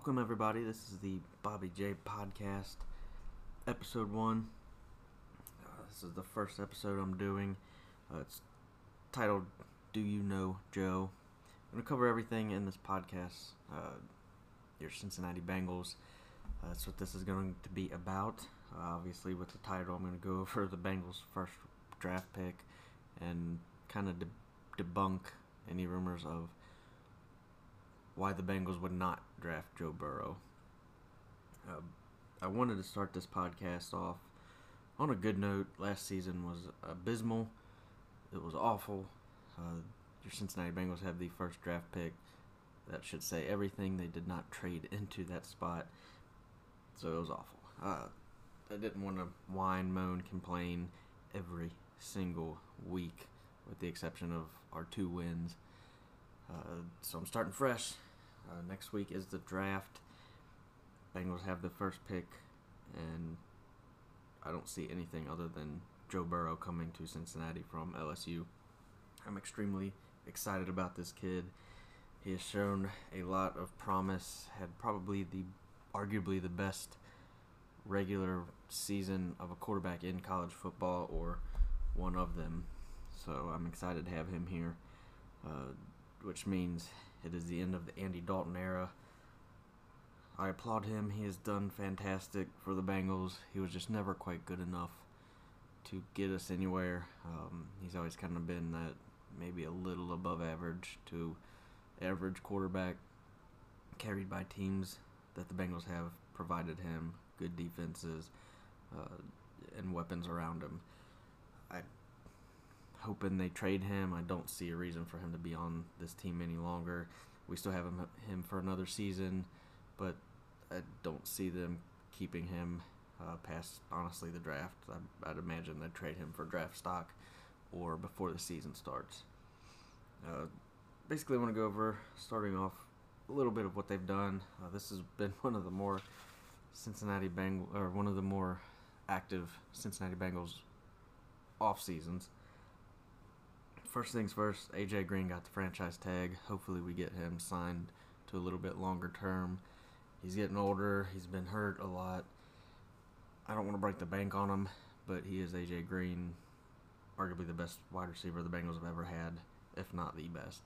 Welcome, everybody. This is the Bobby J Podcast, episode one. Uh, this is the first episode I'm doing. Uh, it's titled "Do You Know Joe." I'm gonna cover everything in this podcast. Uh, your Cincinnati Bengals. Uh, that's what this is going to be about. Uh, obviously, with the title, I'm going to go over the Bengals' first draft pick and kind of de- debunk any rumors of why the Bengals would not draft Joe Burrow. Uh, I wanted to start this podcast off on a good note. Last season was abysmal. It was awful. Uh, your Cincinnati Bengals have the first draft pick. That should say everything. They did not trade into that spot, so it was awful. Uh, I didn't want to whine, moan, complain every single week, with the exception of our two wins. Uh, so I'm starting fresh. Uh, next week is the draft. Bengals have the first pick, and I don't see anything other than Joe Burrow coming to Cincinnati from LSU. I'm extremely excited about this kid. He has shown a lot of promise. Had probably the, arguably the best regular season of a quarterback in college football, or one of them. So I'm excited to have him here, uh, which means it is the end of the Andy Dalton era. I applaud him. He has done fantastic for the Bengals. He was just never quite good enough to get us anywhere. Um, he's always kind of been that maybe a little above average to average quarterback carried by teams that the Bengals have provided him good defenses uh, and weapons around him. I hoping they trade him. I don't see a reason for him to be on this team any longer. We still have him, him for another season, but I don't see them keeping him uh, past honestly the draft. I, I'd imagine they'd trade him for draft stock or before the season starts. Uh, basically, I want to go over starting off a little bit of what they've done. Uh, this has been one of the more Cincinnati Bengals or one of the more active Cincinnati Bengals off seasons. First things first, AJ Green got the franchise tag. Hopefully, we get him signed to a little bit longer term. He's getting older. He's been hurt a lot. I don't want to break the bank on him, but he is AJ Green, arguably the best wide receiver the Bengals have ever had, if not the best.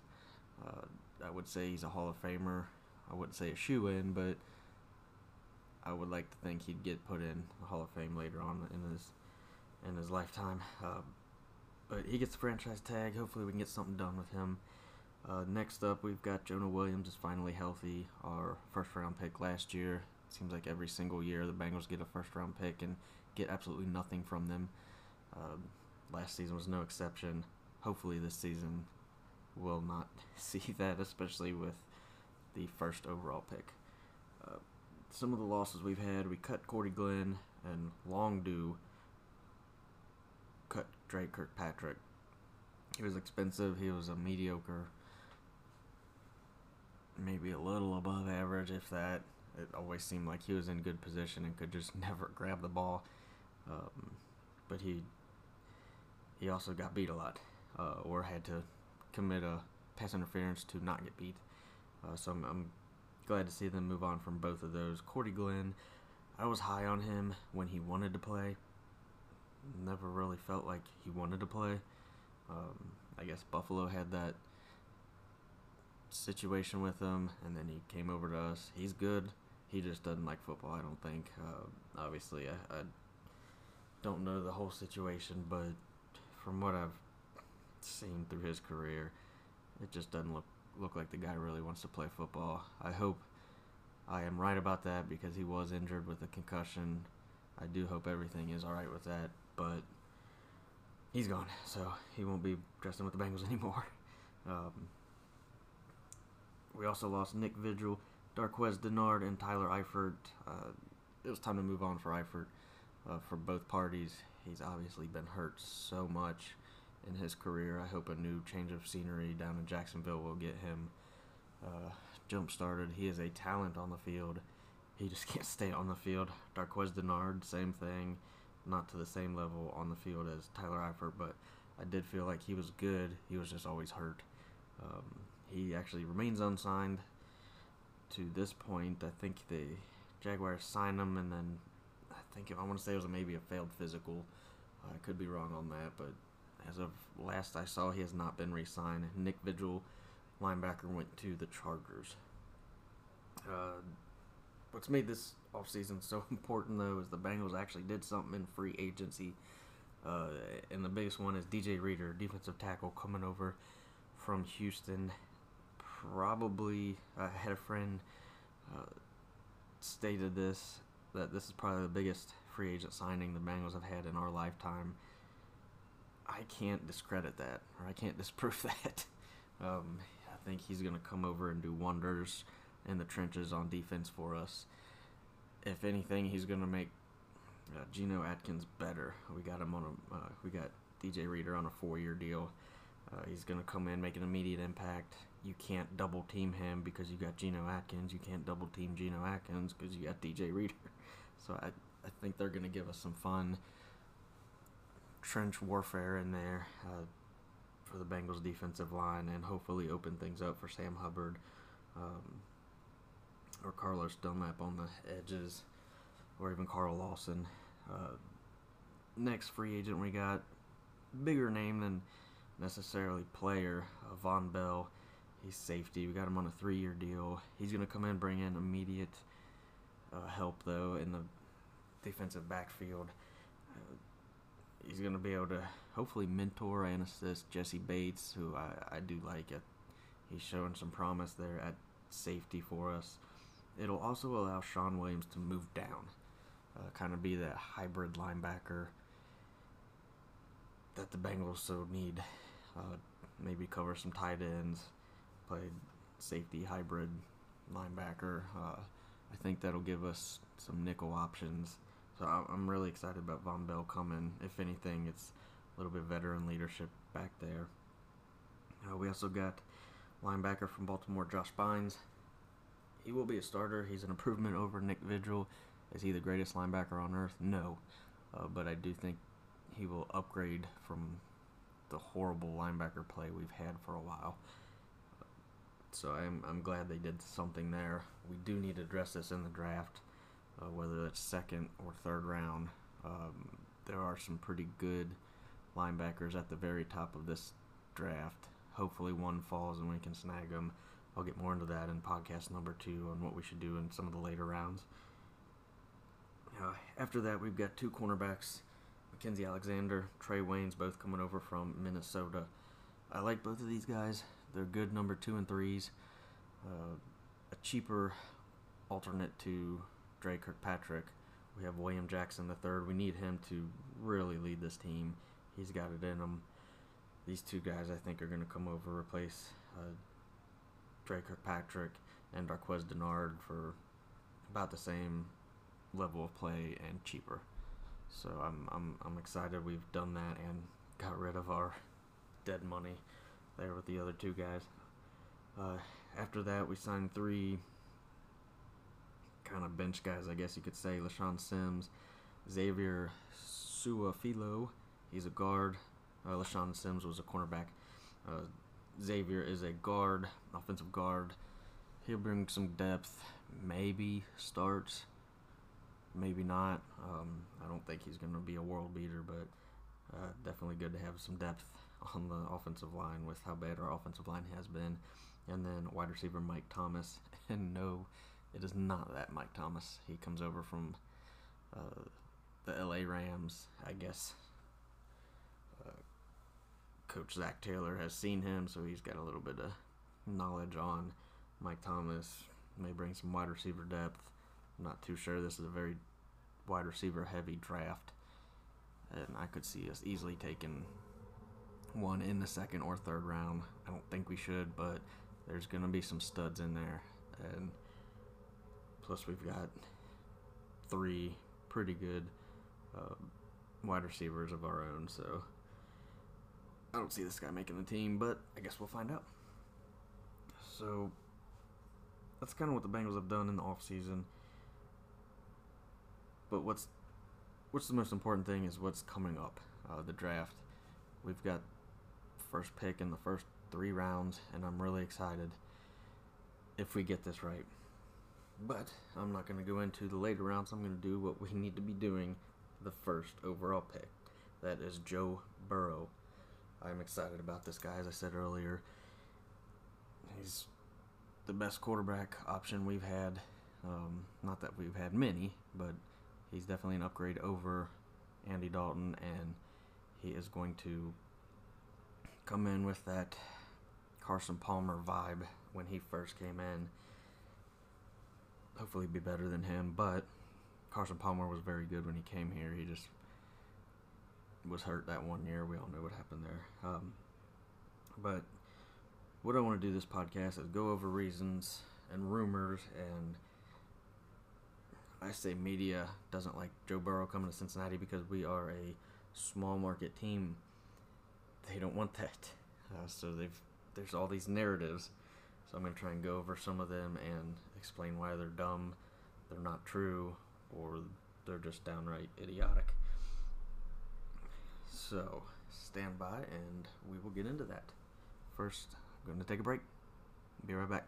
Uh, I would say he's a Hall of Famer. I wouldn't say a shoe in, but I would like to think he'd get put in the Hall of Fame later on in his in his lifetime. Uh, but he gets the franchise tag. Hopefully, we can get something done with him. Uh, next up, we've got Jonah Williams is finally healthy. Our first round pick last year. Seems like every single year the Bengals get a first round pick and get absolutely nothing from them. Uh, last season was no exception. Hopefully, this season will not see that, especially with the first overall pick. Uh, some of the losses we've had, we cut Cordy Glenn and long due cut Dre Kirkpatrick. He was expensive. He was a mediocre, maybe a little above average, if that. It always seemed like he was in good position and could just never grab the ball. Um, but he he also got beat a lot, uh, or had to commit a pass interference to not get beat. Uh, so I'm, I'm glad to see them move on from both of those. Cordy Glenn, I was high on him when he wanted to play never really felt like he wanted to play. Um, I guess Buffalo had that situation with him, and then he came over to us. He's good. He just doesn't like football. I don't think. Uh, obviously, I, I don't know the whole situation, but from what I've seen through his career, it just doesn't look look like the guy really wants to play football. I hope I am right about that because he was injured with a concussion. I do hope everything is all right with that but he's gone, so he won't be dressing with the Bengals anymore. Um, we also lost Nick Vigil, Darqueze Dennard, and Tyler Eifert. Uh, it was time to move on for Eifert uh, for both parties. He's obviously been hurt so much in his career. I hope a new change of scenery down in Jacksonville will get him uh, jump started. He is a talent on the field. He just can't stay on the field. Darqueze Dennard, same thing not to the same level on the field as Tyler Eifert, but I did feel like he was good. He was just always hurt. Um, he actually remains unsigned to this point, I think the Jaguars signed him, and then I think if I want to say it was maybe a failed physical. I could be wrong on that, but as of last I saw, he has not been re-signed. Nick Vigil, linebacker, went to the Chargers. Uh, what's made this offseason so important, though, is the Bengals actually did something in free agency. Uh, and the biggest one is DJ Reader, defensive tackle, coming over from Houston. Probably, I had a friend uh, stated this that this is probably the biggest free agent signing the Bengals have had in our lifetime. I can't discredit that, or I can't disprove that. Um, I think he's going to come over and do wonders in the trenches on defense for us. If anything, he's going to make uh, Geno Atkins better. We got him on a, uh, we got DJ Reader on a four-year deal. Uh, he's going to come in, make an immediate impact. You can't double team him because you got Geno Atkins. You can't double team Geno Atkins because you got DJ Reader. So I, I think they're going to give us some fun trench warfare in there uh, for the Bengals defensive line and hopefully open things up for Sam Hubbard um, or Carlos Dunlap on the edges or even Carl Lawson. Uh, next free agent we got bigger name than necessarily player uh, Vonn Bell. He's safety. We got him on a three-year deal. He's going to come in, bring in immediate uh, help though in the defensive backfield. Uh, he's going to be able to hopefully mentor and assist Jessie Bates, who I, I do like. He's showing some promise there at safety for us. It'll also allow Shawn Williams to move down, uh, kind of be that hybrid linebacker that the Bengals so need. Uh, maybe cover some tight ends, play safety hybrid linebacker. Uh, I think that'll give us some nickel options. So I'm really excited about Vonn Bell coming. If anything, it's a little bit veteran leadership back there. Uh, we also got linebacker from Baltimore, Josh Bynes. He will be a starter. He's an improvement over Nick Vigil. Is he the greatest linebacker on earth? No. Uh, but I do think he will upgrade from the horrible linebacker play we've had for a while. So I'm, I'm glad they did something there. We do need to address this in the draft, uh, whether it's second or third round. Um, there are some pretty good linebackers at the very top of this draft. Hopefully, one falls and we can snag them. I'll get more into that in podcast number two on what we should do in some of the later rounds. Uh, after that, we've got two cornerbacks Mackensie Alexander, Trae Waynes, both coming over from Minnesota. I like both of these guys. They're good number two and threes. Uh, a cheaper alternate to Dre Kirkpatrick. We have William Jackson the third. We need him to really lead this team. He's got it in him. These two guys, I think, are going to come over replace uh, Dre Kirkpatrick and Darqueze Dennard for about the same level of play and cheaper. So I'm I'm I'm excited we've done that and got rid of our dead money there with the other two guys. Uh, after that, we signed three kind of bench guys, I guess you could say. LeShaun Sims, Xavier Su'a-Filo, he's a guard. Uh, LeShaun Sims was a cornerback. Uh, Xavier is a guard, offensive guard. He'll bring some depth, maybe starts, maybe not. Um, I don't think he's going to be a world beater, but uh, definitely good to have some depth on the offensive line with how bad our offensive line has been. And then wide receiver Mike Thomas. And no, it is not that Mike Thomas. He comes over from uh, the LA Rams, I guess. Coach Zac Taylor has seen him, so he's got a little bit of knowledge on Mike Thomas. May bring some wide receiver depth. I'm not too sure. This is a very wide receiver heavy draft. And I could see us easily taking one in the second or third round. I don't think we should, but there's going to be some studs in there. And plus, we've got three pretty good uh, wide receivers of our own. So I don't see this guy making the team, but I guess we'll find out. So that's kind of what the Bengals have done in the offseason. But what's what's the most important thing is what's coming up, uh, the draft. We've got first pick in the first three rounds, and I'm really excited if we get this right. But I'm not going to go into the later rounds. I'm going to do what we need to be doing the first overall pick. That is Joe Burrow. I'm excited about this guy, as I said earlier. He's the best quarterback option we've had. Um, not that we've had many, but he's definitely an upgrade over Andy Dalton, and he is going to come in with that Carson Palmer vibe when he first came in. Hopefully, be better than him, but Carson Palmer was very good when he came here. He just was hurt that one year. We all know what happened there. Um, but what I want to do this podcast is go over reasons and rumors and I say media doesn't like Joe Burrow coming to Cincinnati because we are a small market team. They don't want that. Uh, so they've there's all these narratives. So I'm going to try and go over some of them and explain why they're dumb, they're not true, or they're just downright idiotic. So stand by and we will get into that. First, I'm going to take a break. Be right back.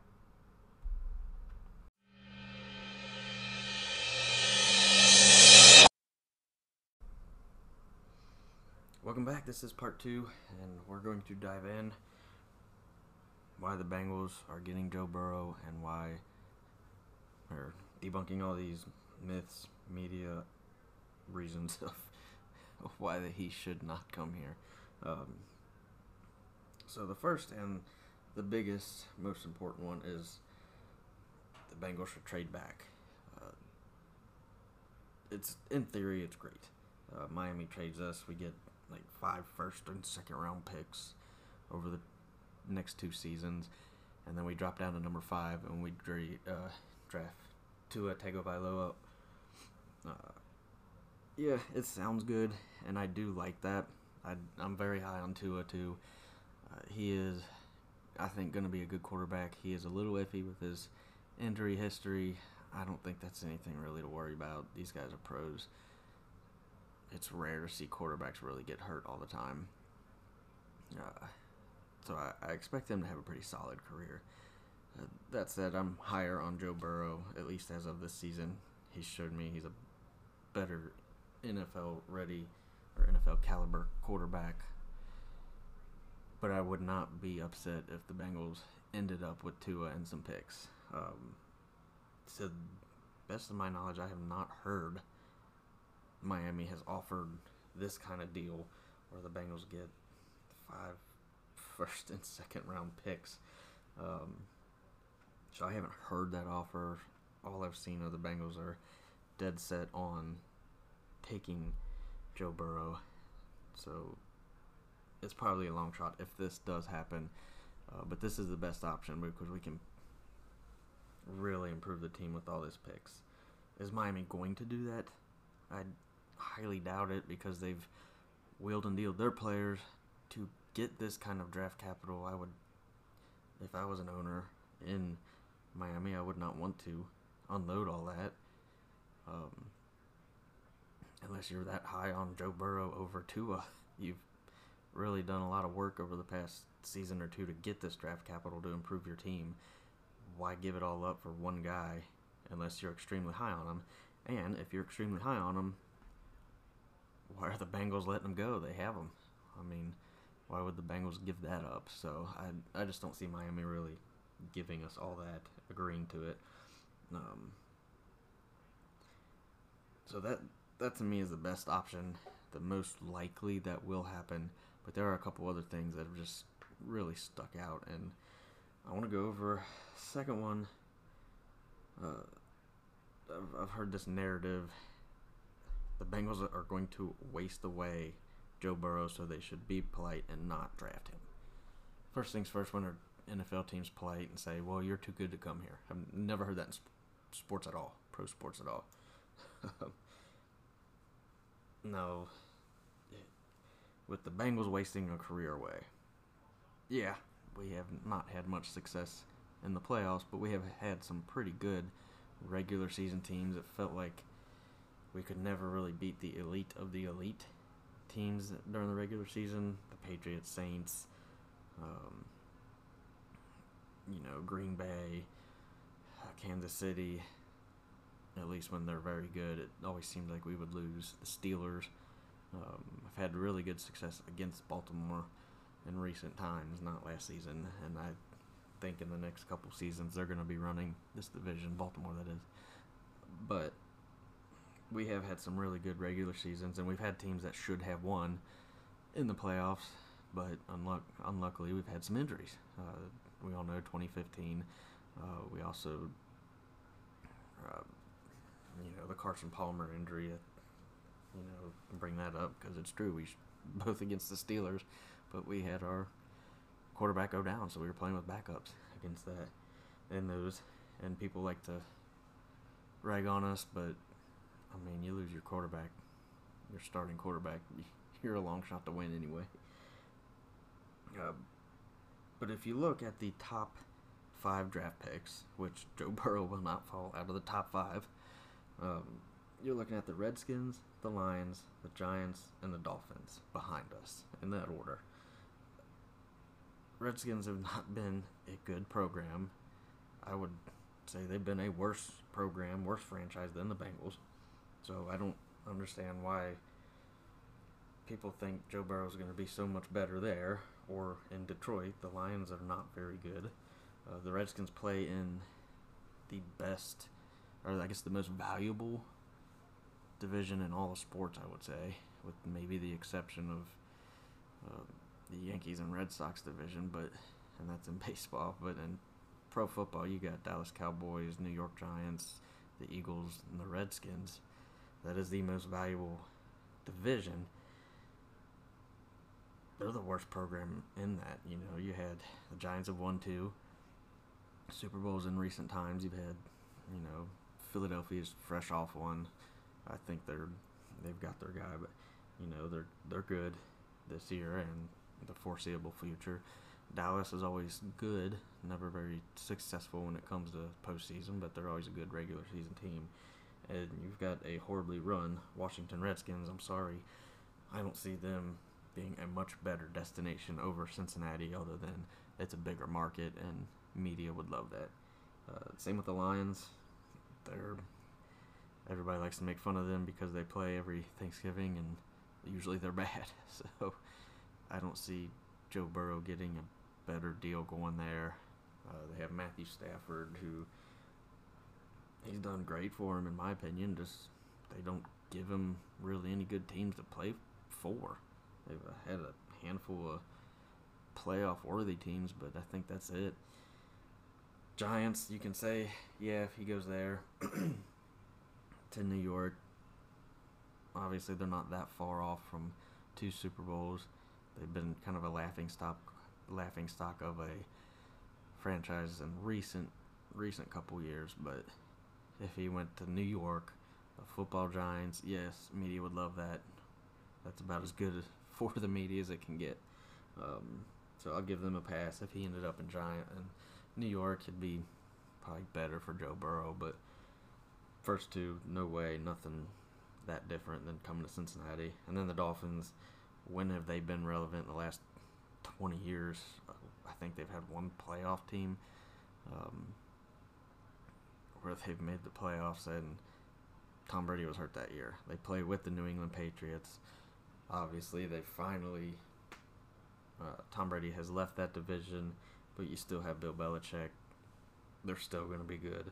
Welcome back. This is part two, and we're going to dive in why the Bengals are getting Joe Burrow and why, or debunking all these myths, media reasons of why he should not come here. Um, so the first and the biggest, most important one is the Bengals should trade back. Uh, it's in theory, it's great. Uh, Miami trades us, we get like five first and second round picks over the next two seasons, and then we drop down to number five and we dra- uh, draft Tua Tagovailoa. Uh, yeah, it sounds good, and I do like that. I, I'm very high on Tua too. Uh, he is, I think, going to be a good quarterback. He is a little iffy with his injury history. I don't think that's anything really to worry about. These guys are pros it's rare to see quarterbacks really get hurt all the time. Uh, so I, I, expect him to have a pretty solid career. Uh, that said, I'm higher on Joe Burrow, at least as of this season. He showed me he's a better NFL ready or NFL caliber quarterback. But I would not be upset if the Bengals ended up with Tua and some picks. Um, to best of my knowledge, I have not heard Miami has offered this kind of deal where the Bengals get five first and second round picks. Um, so I haven't heard that offer. All I've seen of the Bengals are dead set on taking Joe Burrow. So it's probably a long shot if this does happen. Uh, but this is the best option because we can really improve the team with all these picks. Is Miami going to do that? I highly doubt it because they've wheeled and dealed their players to get this kind of draft capital. I would, if I was an owner in Miami, I would not want to unload all that. Um, unless you're that high on Joe Burrow over Tua, you've really done a lot of work over the past season or two to get this draft capital to improve your team. Why give it all up for one guy unless you're extremely high on him? And if you're extremely high on him, why are the Bengals letting him go? They have him. I mean, why would the Bengals give that up? So I, I just don't see Miami really giving us all that, agreeing to it. Um, so that that to me is the best option, the most likely that will happen. But there are a couple other things that have just really stuck out, and I want to go over. Second one, uh, I've, I've heard this narrative the Bengals are going to waste away Joe Burrow, so they should be polite and not draft him. First things first, when are NFL teams polite and say, "Well, you're too good to come here"? I've never heard that in sports at all, pro sports at all. no, with the Bengals wasting a career away. Yeah, we have not had much success in the playoffs, but we have had some pretty good regular season teams. It felt like we could never really beat the elite of the elite teams during the regular season. The Patriots, Saints, um, you know, Green Bay, uh, Kansas City. At least when they're very good, it always seemed like we would lose. The Steelers um, have had really good success against Baltimore in recent times, not last season, and I think in the next couple seasons they're going to be running this division, Baltimore that is. But we have had some really good regular seasons, and we've had teams that should have won in the playoffs, but unluck- unluckily we've had some injuries. Uh, we all know 2015. Uh, we also, uh, you know, the Carson Palmer injury. You know, bring that up because it's true. We both against the Steelers, but we had our quarterback go down, so we were playing with backups against that and those. And people like to rag on us, but I mean, you lose your quarterback, your starting quarterback, you're a long shot to win anyway. Uh, but if you look at the top five draft picks, which Joe Burrow will not fall out of the top five, um, you're looking at the Redskins, the Lions, the Giants, and the Dolphins behind us in that order. Redskins have not been a good program. I would say they've been a worse program, worse franchise than the Bengals. So I don't understand why people think Joe Burrow is going to be so much better there or in Detroit. The Lions are not very good. Uh, the Redskins play in the best, or I guess the most valuable division in all of sports, I would say, with maybe the exception of uh, the Yankees and Red Sox division, but and that's in baseball. But in pro football, you got Dallas Cowboys, New York Giants, the Eagles, and the Redskins. That is the most valuable division. They're the worst program in that. You know, you had the Giants have won two Super Bowls in recent times. You've had, you know, Philadelphia's fresh off one. I think they're they've got their guy, but you know they're they're good this year and the foreseeable future. Dallas is always good, never very successful when it comes to postseason, but they're always a good regular season team. And you've got a horribly run Washington Redskins. I'm sorry, I don't see them being a much better destination over Cincinnati, other than it's a bigger market and media would love that. Uh, same with the Lions. They're everybody likes to make fun of them because they play every Thanksgiving and usually they're bad. So I don't see Joe Burrow getting a better deal going there. Uh, they have Matthew Stafford, who he's done great for him in my opinion. Just they don't give him really any good teams to play for. They've had a handful of playoff worthy teams, but I think that's it. Giants, you can say, yeah, if he goes there to New York, obviously they're not that far off from two Super Bowls. They've been kind of a laughing stock, laughing stock of a franchise in recent recent couple years. But if he went to New York, the football Giants, yes, media would love that. That's about as good for the media as it can get. Um, so I'll give them a pass if he ended up in Giant and New York. It'd be probably better for Joe Burrow, but first two, no way, nothing that different than coming to Cincinnati. And then the Dolphins, when have they been relevant in the last 20 years? I think they've had one playoff team um, where they've made the playoffs, and Tom Brady was hurt that year. They play with the New England Patriots. Obviously, they finally. Uh, Tom Brady has left that division, but you still have Bill Belichick. They're still going to be good.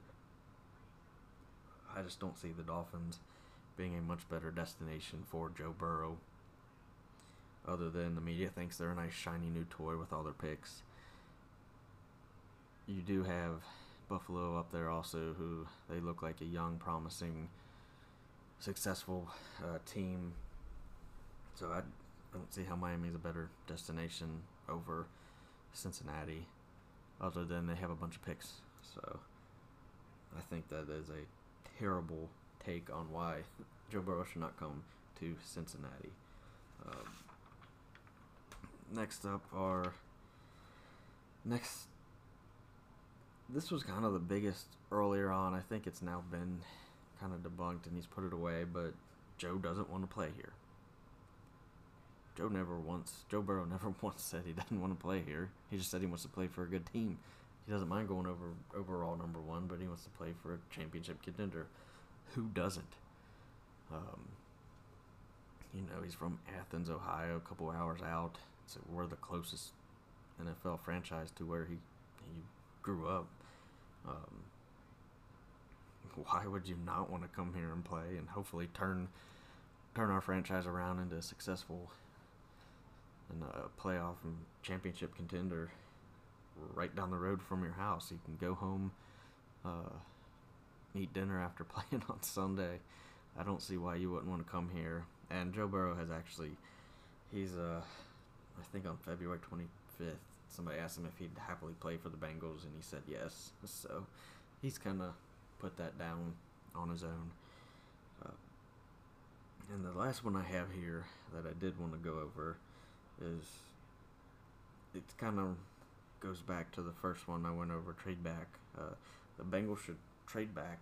I just don't see the Dolphins being a much better destination for Joe Burrow. Other than the media thinks they're a nice shiny new toy with all their picks. You do have Buffalo up there also, who they look like a young, promising, successful uh, team. So I, don't see how Miami's a better destination over Cincinnati, other than they have a bunch of picks. So I think that is a terrible take on why Joe Burrow should not come to Cincinnati. Um, next up are next. This was kind of the biggest earlier on. I think it's now been kind of debunked and he's put it away, but Joe doesn't want to play here. Joe never once, Joe Burrow never once said he doesn't want to play here. He just said he wants to play for a good team. He doesn't mind going over overall number one, but he wants to play for a championship contender. who doesn't? Um, you know, he's from Athens, Ohio, a couple hours out. So we're the closest NFL franchise to where he he grew up. Um, why would you not want to come here and play and hopefully turn turn our franchise around into a successful and a playoff and championship contender right down the road from your house. You can go home, uh, eat dinner after playing on Sunday. I don't see why you wouldn't want to come here. And Joe Burrow has actually, he's uh, I think on February 25th, somebody asked him if he'd happily play for the Bengals, and he said yes. So he's kind of put that down on his own. Uh, and the last one I have here that I did want to go over is it kind of goes back to the first one I went over trade back. Uh, the Bengals should trade back,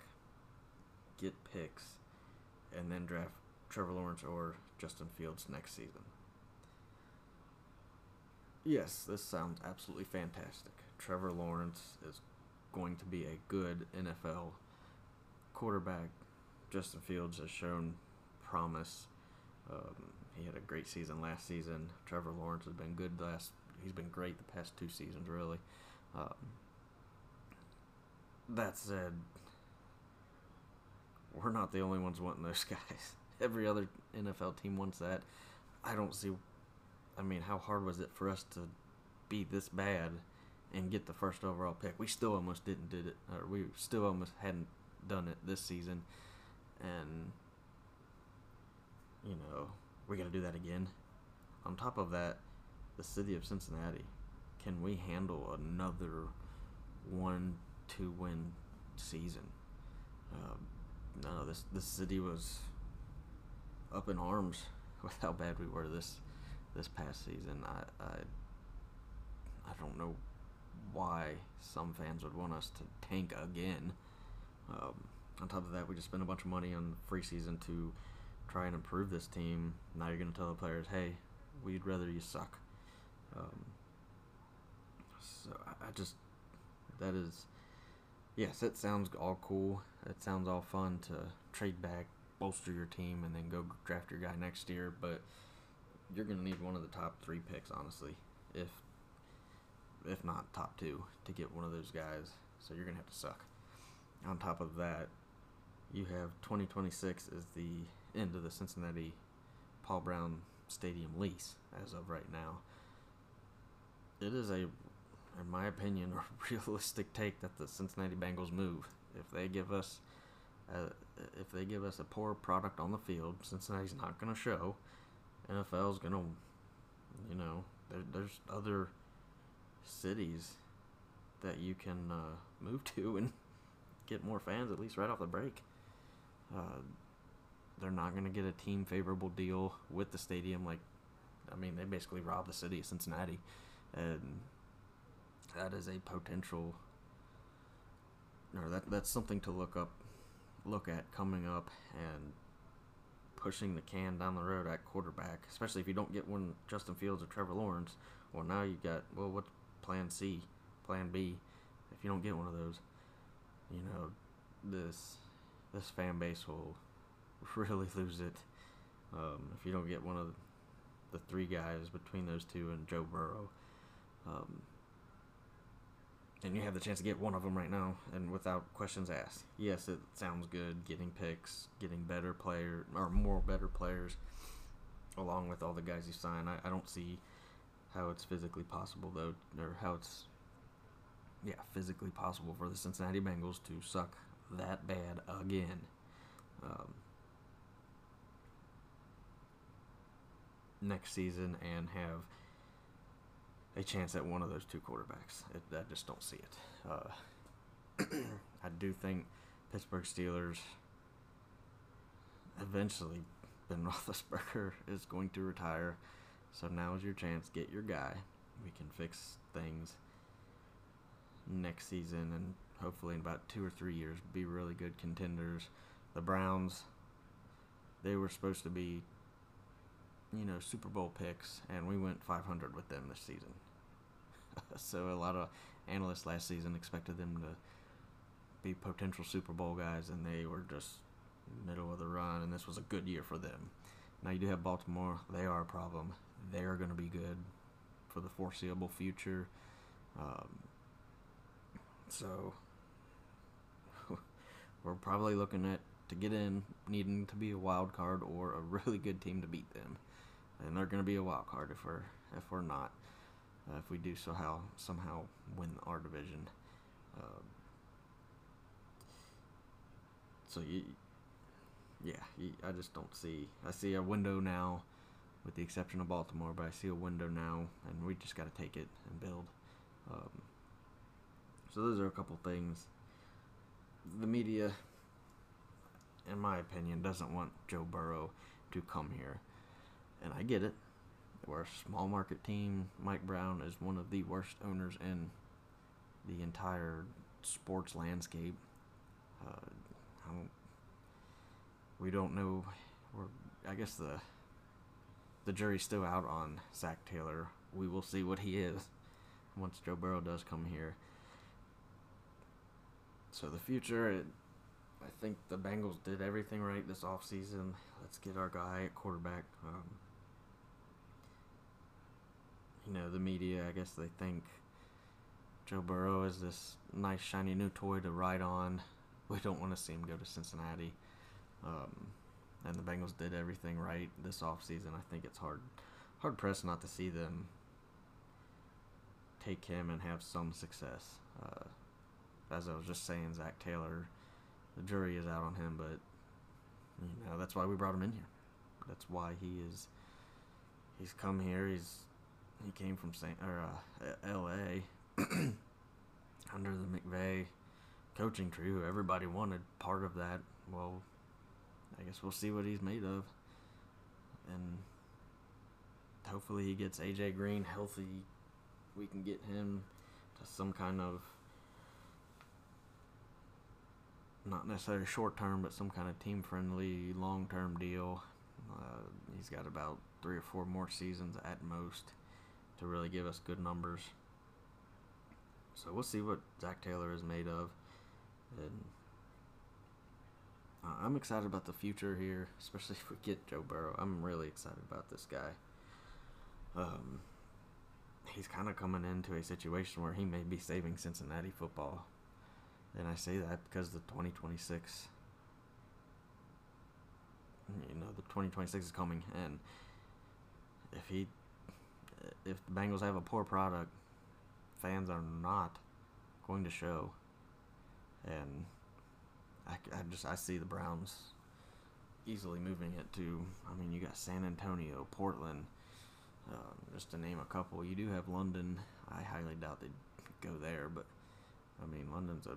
get picks, and then draft Trevor Lawrence or Justin Fields next season. Yes, this sounds absolutely fantastic. Trevor Lawrence is going to be a good NFL quarterback. Justin Fields has shown promise. Um, he had a great season last season. Trevor Lawrence has been good last. He's been great the past two seasons, really. Um, that said, we're not the only ones wanting those guys. Every other NFL team wants that. I don't see. I mean, how hard was it for us to be this bad and get the first overall pick? We still almost didn't did it, or we still almost hadn't done it this season, and you know we got to do that again. On top of that, the city of Cincinnati, can we handle another one two win season? Uh, no, this this city was up in arms with how bad we were this this past season. I I, I don't know why some fans would want us to tank again. Um, on top of that, we just spent a bunch of money on free season to try and improve this team. Now you're going to tell the players, hey, we'd rather you suck. Um, so I, I just, that is, yes, it sounds all cool. It sounds all fun to trade back, bolster your team, and then go draft your guy next year. But you're going to need one of the top three picks, honestly, if if not top two, to get one of those guys. So you're going to have to suck. On top of that, you have 2026 is the end of the Cincinnati Paul Brown Stadium lease as of right now. It is a, in my opinion, a realistic take that the Cincinnati Bengals move. If they give us, a, if they give us a poor product on the field, Cincinnati's not going to show. NFL's going to, you know, there, there's other cities that you can uh, move to and get more fans at least right off the break. Uh, they're not going to get a team favorable deal with the stadium. Like, I mean, they basically robbed the city of Cincinnati, and that is a potential. Or that that's something to look up, look at coming up, and pushing the can down the road at quarterback, especially if you don't get one Justin Fields or Trevor Lawrence. Well, now you've got well, what's Plan C, Plan B? If you don't get one of those, you know, this this fan base will really lose it um, if you don't get one of the three guys between those two and Joe Burrow. Um, and you have the chance to get one of them right now, and without questions asked. Yes, it sounds good getting picks, getting better player or more better players, along with all the guys you sign. I, I don't see how it's physically possible though, or how it's yeah physically possible for the Cincinnati Bengals to suck that bad again. Um, next season and have a chance at one of those two quarterbacks. I just don't see it. Uh, I do think Pittsburgh Steelers eventually Ben Roethlisberger is going to retire, so now is your chance. Get your guy. We can fix things next season and hopefully in about two or three years be really good contenders. The Browns, they were supposed to be, you know, Super Bowl picks, and we went 500 with them this season. so a lot of analysts last season expected them to be potential Super Bowl guys, and they were just middle of the run, and this was a good year for them. Now you do have Baltimore; they are a problem. They're going to be good for the foreseeable future. Um, so we're probably looking at to get in needing to be a wild card or a really good team to beat them, and they're going to be a wild card if we're if we're not. Uh, if we do somehow somehow win our division. Uh, so you, yeah, you, I just don't see. I see a window now, with the exception of Baltimore, but I see a window now, and we just got to take it and build. Um, so those are a couple things. The media, in my opinion, doesn't want Joe Burrow to come here, and I get it. We're a small market team. Mike Brown is one of the worst owners in the entire sports landscape. Uh, don't, we don't know. We're, I guess the the jury's still out on Zac Taylor. We will see what he is once Joe Burrow does come here. So the future, it, I think the Bengals did everything right this offseason. Let's get our guy at quarterback. Um, you know, the media, I guess they think Joe Burrow is this nice, shiny new toy to ride on. We don't want to see him go to Cincinnati. Um, and the Bengals did everything right this offseason. I think it's hard hard pressed not to see them take him and have some success. Uh, as I was just saying, Zac Taylor, the jury is out on him, but you know that's why we brought him in here. That's why he is. He's come here. He's he came from Saint or uh, L.A. under the McVay coaching tree. Everybody wanted part of that. Well, I guess we'll see what he's made of, and hopefully he gets AJ Green healthy. We can get him to some kind of not necessarily short term, but some kind of team friendly long term deal. Uh, he's got about three or four more seasons at most to really give us good numbers. So we'll see what Zac Taylor is made of. And uh, I'm excited about the future here, especially if we get Joe Burrow. I'm really excited about this guy. Um, he's kind of coming into a situation where he may be saving Cincinnati football. And I say that because the 2026 you know the 2026 is coming and if he if the Bengals have a poor product fans are not going to show and I, I just I see the Browns easily moving it to I mean you got San Antonio Portland um, just to name a couple you do have London I highly doubt they'd go there but I mean London's a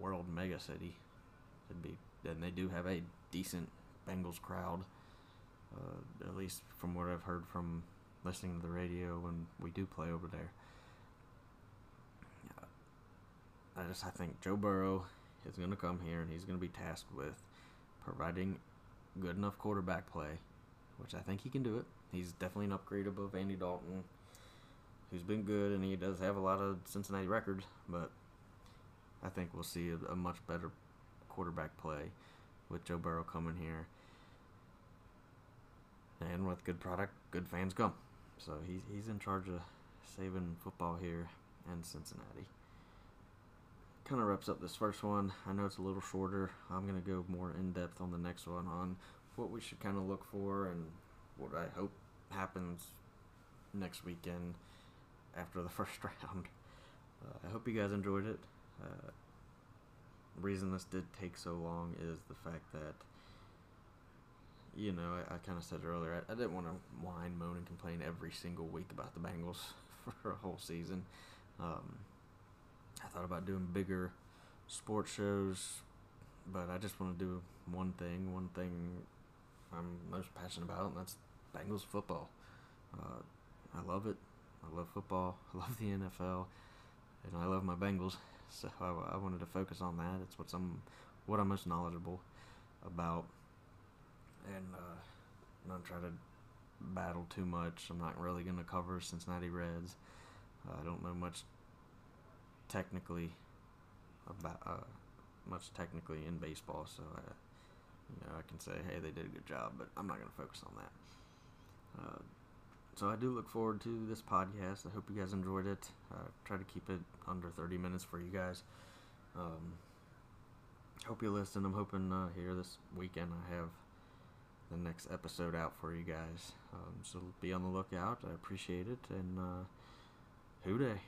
world mega city. It'd be, and they do have a decent Bengals crowd. Uh, at least from what I've heard from listening to the radio when we do play over there. I just I think Joe Burrow is going to come here and he's going to be tasked with providing good enough quarterback play, which I think he can do it. He's definitely an upgrade above Andy Dalton, who's been good and he does have a lot of Cincinnati records, but I think we'll see a, a much better quarterback play with Joe Burrow coming here. And with good product, good fans come. So he's, he's in charge of saving football here in Cincinnati. Kind of wraps up this first one. I know it's a little shorter. I'm going to go more in depth on the next one on what we should kind of look for and what I hope happens next weekend after the first round. Uh, I hope you guys enjoyed it. Uh, reason this did take so long is the fact that you know I, I kind of said earlier I, I didn't want to whine, moan, and complain every single week about the Bengals for a whole season. Um, I thought about doing bigger sports shows, but I just want to do one thing, one thing I'm most passionate about, and that's Bengals football. Uh, I love it. I love football. I love the NFL, and I love my Bengals. So I, I wanted to focus on that. It's what I'm, what I'm most knowledgeable about, and uh, not try to battle too much. I'm not really going to cover Cincinnati Reds. Uh, I don't know much technically about uh, much technically in baseball, so I, you know, I can say, hey, they did a good job, but I'm not going to focus on that. Uh, so I do look forward to this podcast. I hope you guys enjoyed it. Uh, try to keep it under 30 minutes for you guys. Um, hope you listen. I'm hoping uh, here this weekend I have the next episode out for you guys. Um, so be on the lookout. I appreciate it. And uh, Who Dey.